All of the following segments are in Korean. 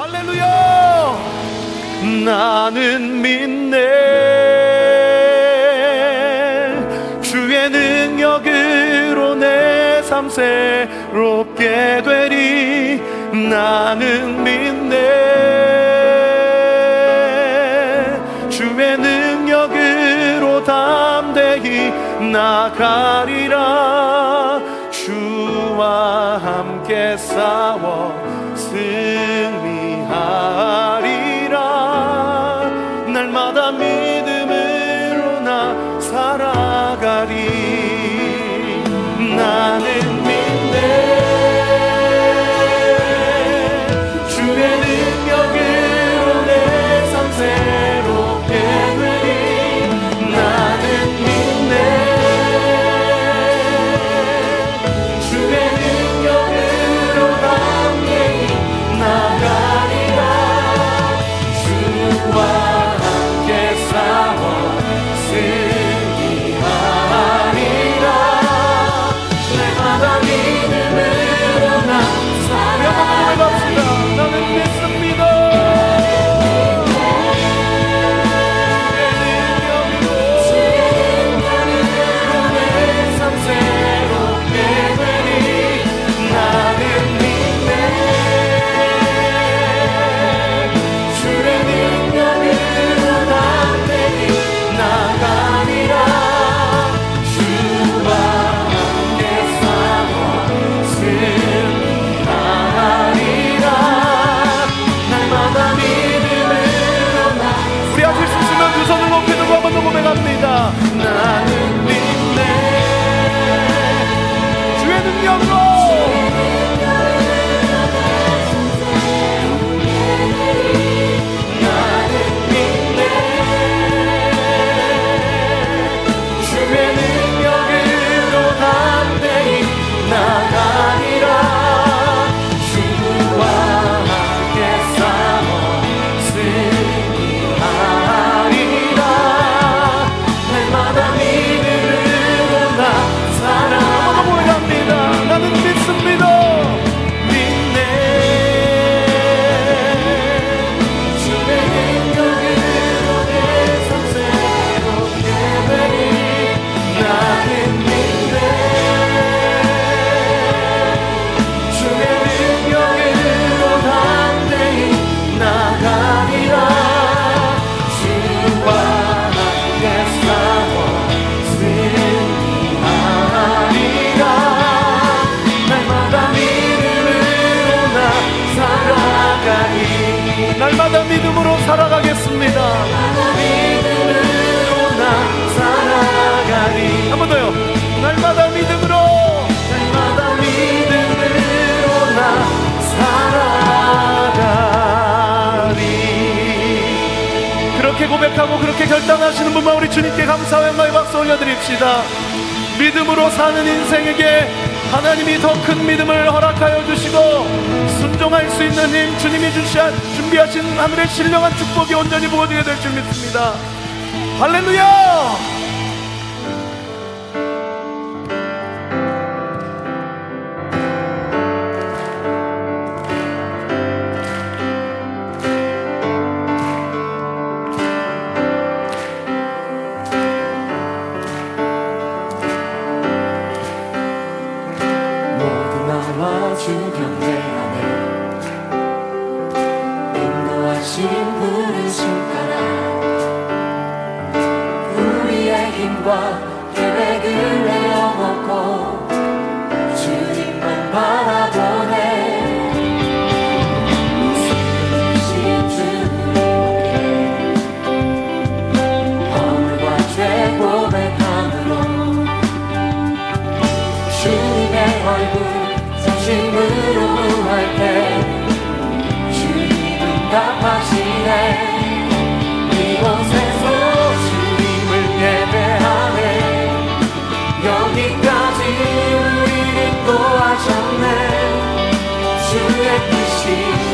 할렐루야. 나는 믿네. 주의 능력으로 내 삶 새롭게 되리. 나는 믿네. 주의 능력으로 담대히 나가리라. 주와 함께 싸워 살아가리. 날마다 믿음으로 살아가겠습니다. 믿음으로 나 살아가리. 한 번 더요. 날마다 믿음으로. 날마다 믿음으로 나 살아가리. 그렇게 고백하고 그렇게 결단하시는 분만 우리 주님께 감사와 영광의 박수 올려드립시다. 믿음으로 사는 인생에게 하나님이 더 큰 믿음을 허락하여 주시고 순종할 수 있는 힘 주님이 주셔 준비하신 하늘의 신령한 축복이 온전히 부어지게 될 줄 믿습니다. 할렐루야 주님 주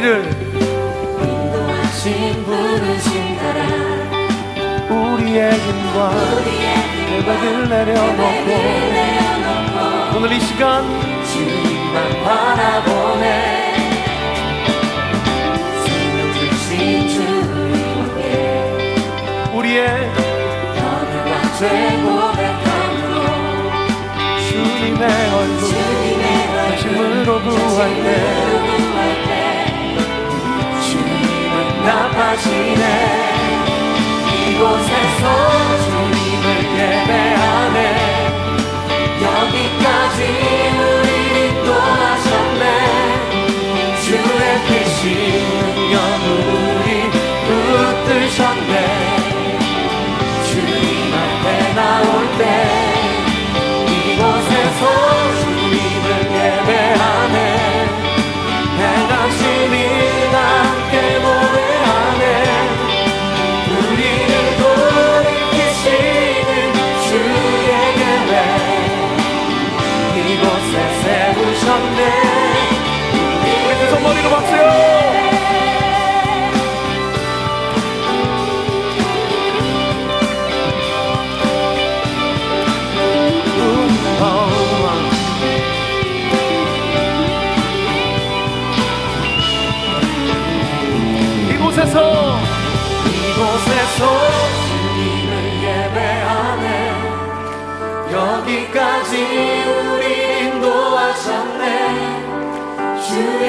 우리를. 인도하신 부르신가라. 우리의 길과 내 발을 내려놓고. 오늘 이 시간 주님만 바라보네. 우리의 변화가 주님의 얼굴 주님의 얼굴 심으로 구할 때 하시네 이곳에서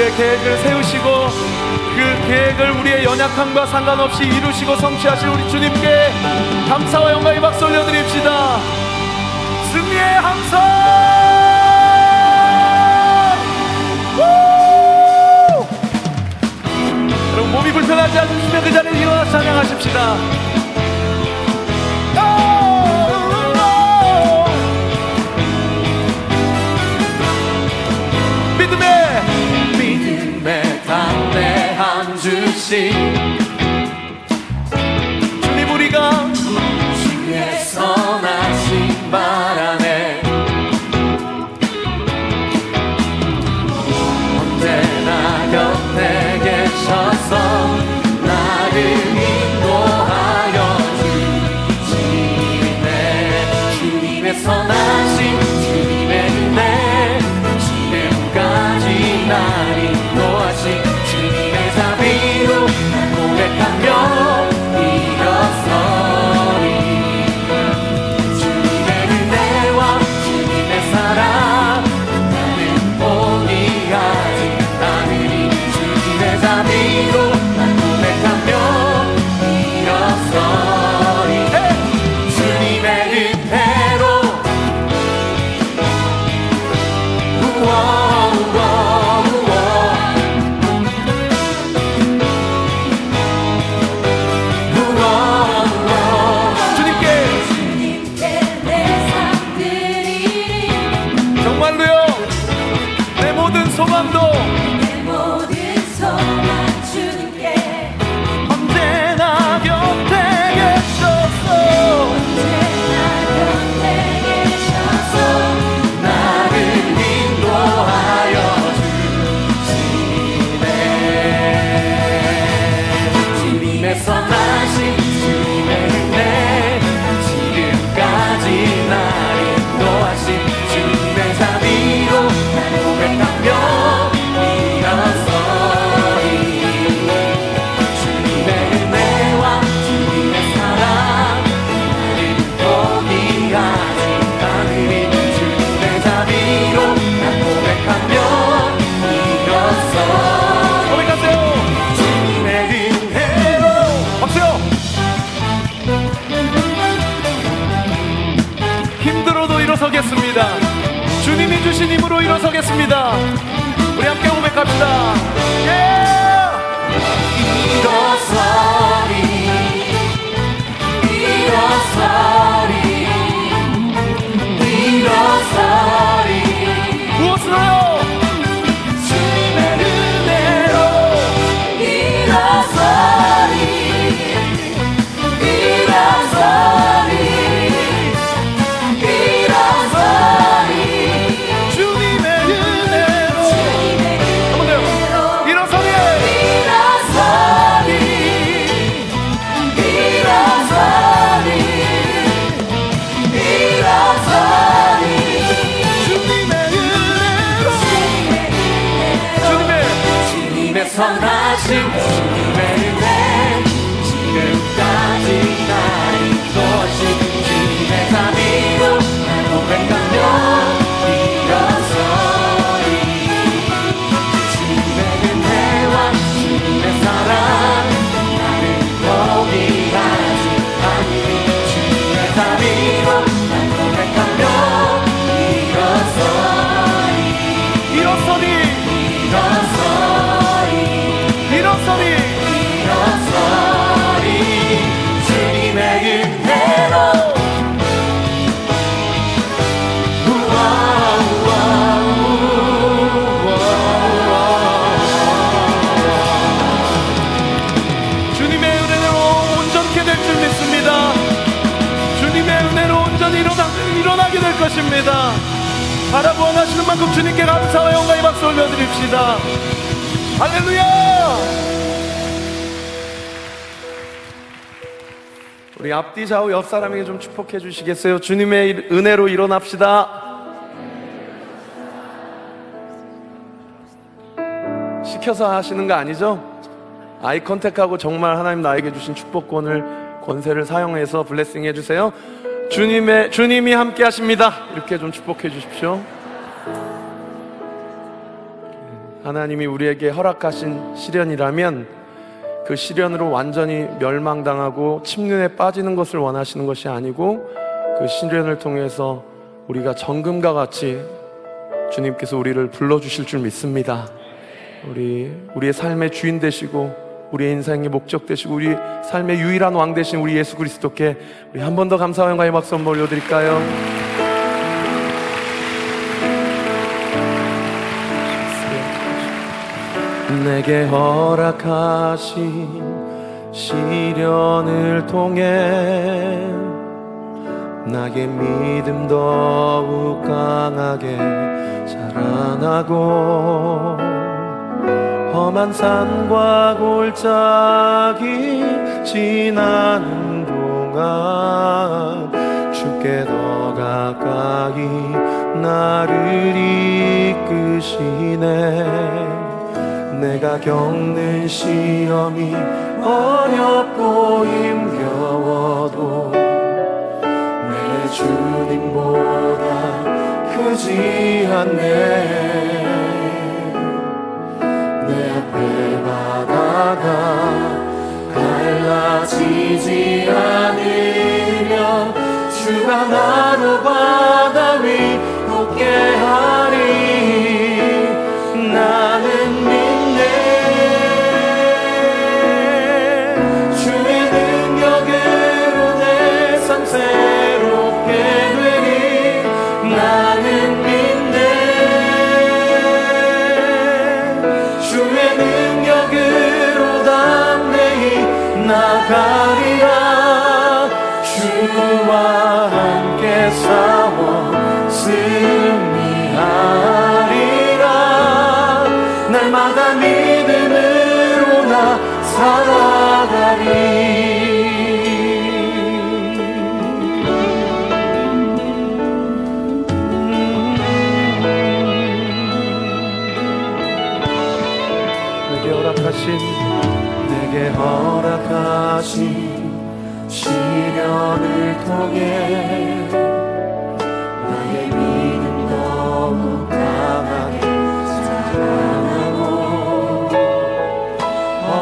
주의 계획을 세우시고 그 계획을 우리의 연약함과 상관없이 이루시고 성취하실 우리 주님께 감사와 영광의 박수 올려드립시다. 승리의 항상 여러분 몸이 불편하지 않으시면 그 자리에 일어나 찬양하십시다. sing. 주님의 원하시는 만큼 주님께 감사와 영광의 박수 올려드립시다. 할렐루야! 우리 앞뒤 좌우 옆 사람에게 좀 축복해 주시겠어요? 주님의 은혜로 일어납시다. 시켜서 하시는 거 아니죠? 아이 컨택하고 정말 하나님 나에게 주신 축복권을 권세를 사용해서 블레싱 해주세요. 주님의 주님이 함께 하십니다. 이렇게 좀 축복해 주십시오. 하나님이 우리에게 허락하신 시련이라면 그 시련으로 완전히 멸망당하고 침륜에 빠지는 것을 원하시는 것이 아니고 그 시련을 통해서 우리가 정금과 같이 주님께서 우리를 불러주실 줄 믿습니다. 우리 우리의 삶의 주인 되시고 우리의 인생의 목적 되시고 우리 삶의 유일한 왕 되신 우리 예수 그리스도께 우리 한 번 더 감사와 영광의 박수 한번 올려드릴까요? 내게 허락하신 시련을 통해 나의 믿음 더욱 강하게 자라나고 험한 산과 골짜기 지나는 동안 주께 더 가까이 나를 이끄시네 내가 겪는 시험이 어렵고 힘겨워도 내 주님보다 크지 않네. 내 앞에 바다가 갈라지지 않으면 주가 나로 바다 위 하리 나 내게 허락하신 내게 허락하신 시련을 통해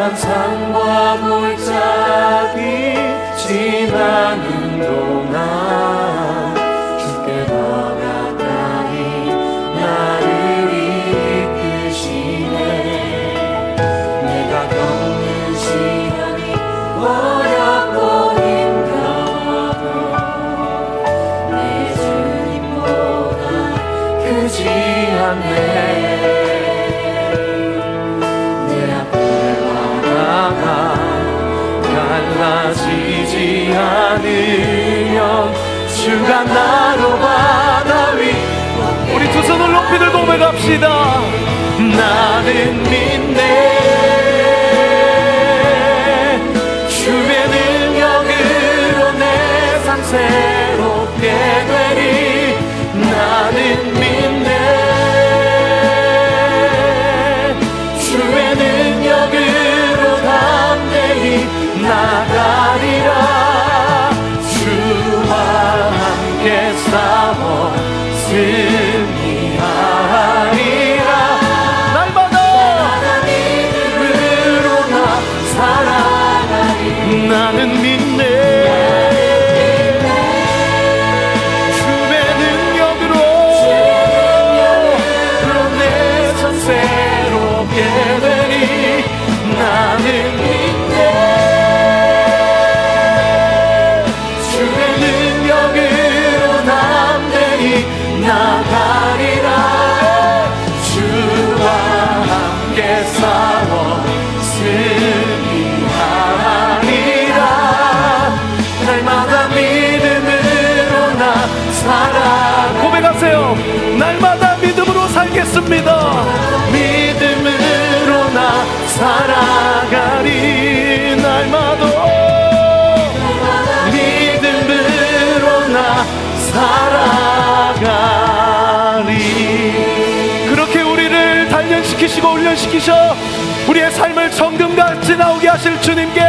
험한 산과 골짜기 지나는 동안 나는 믿 살겠습니다. 믿음으로 나 살아가리 날마다. 믿음으로 나 살아가리. 그렇게 우리를 단련시키시고 훈련시키셔 우리의 삶을 정금같이 나오게 하실 주님께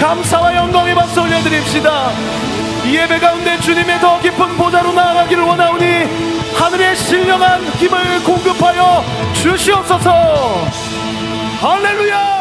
감사와 영광의 박수 올려드립시다. 이 예배 가운데 주님의 더 깊은 보좌로 나아가기를 원하오니 하늘의 신령한 힘을 공급하여 주시옵소서. 할렐루야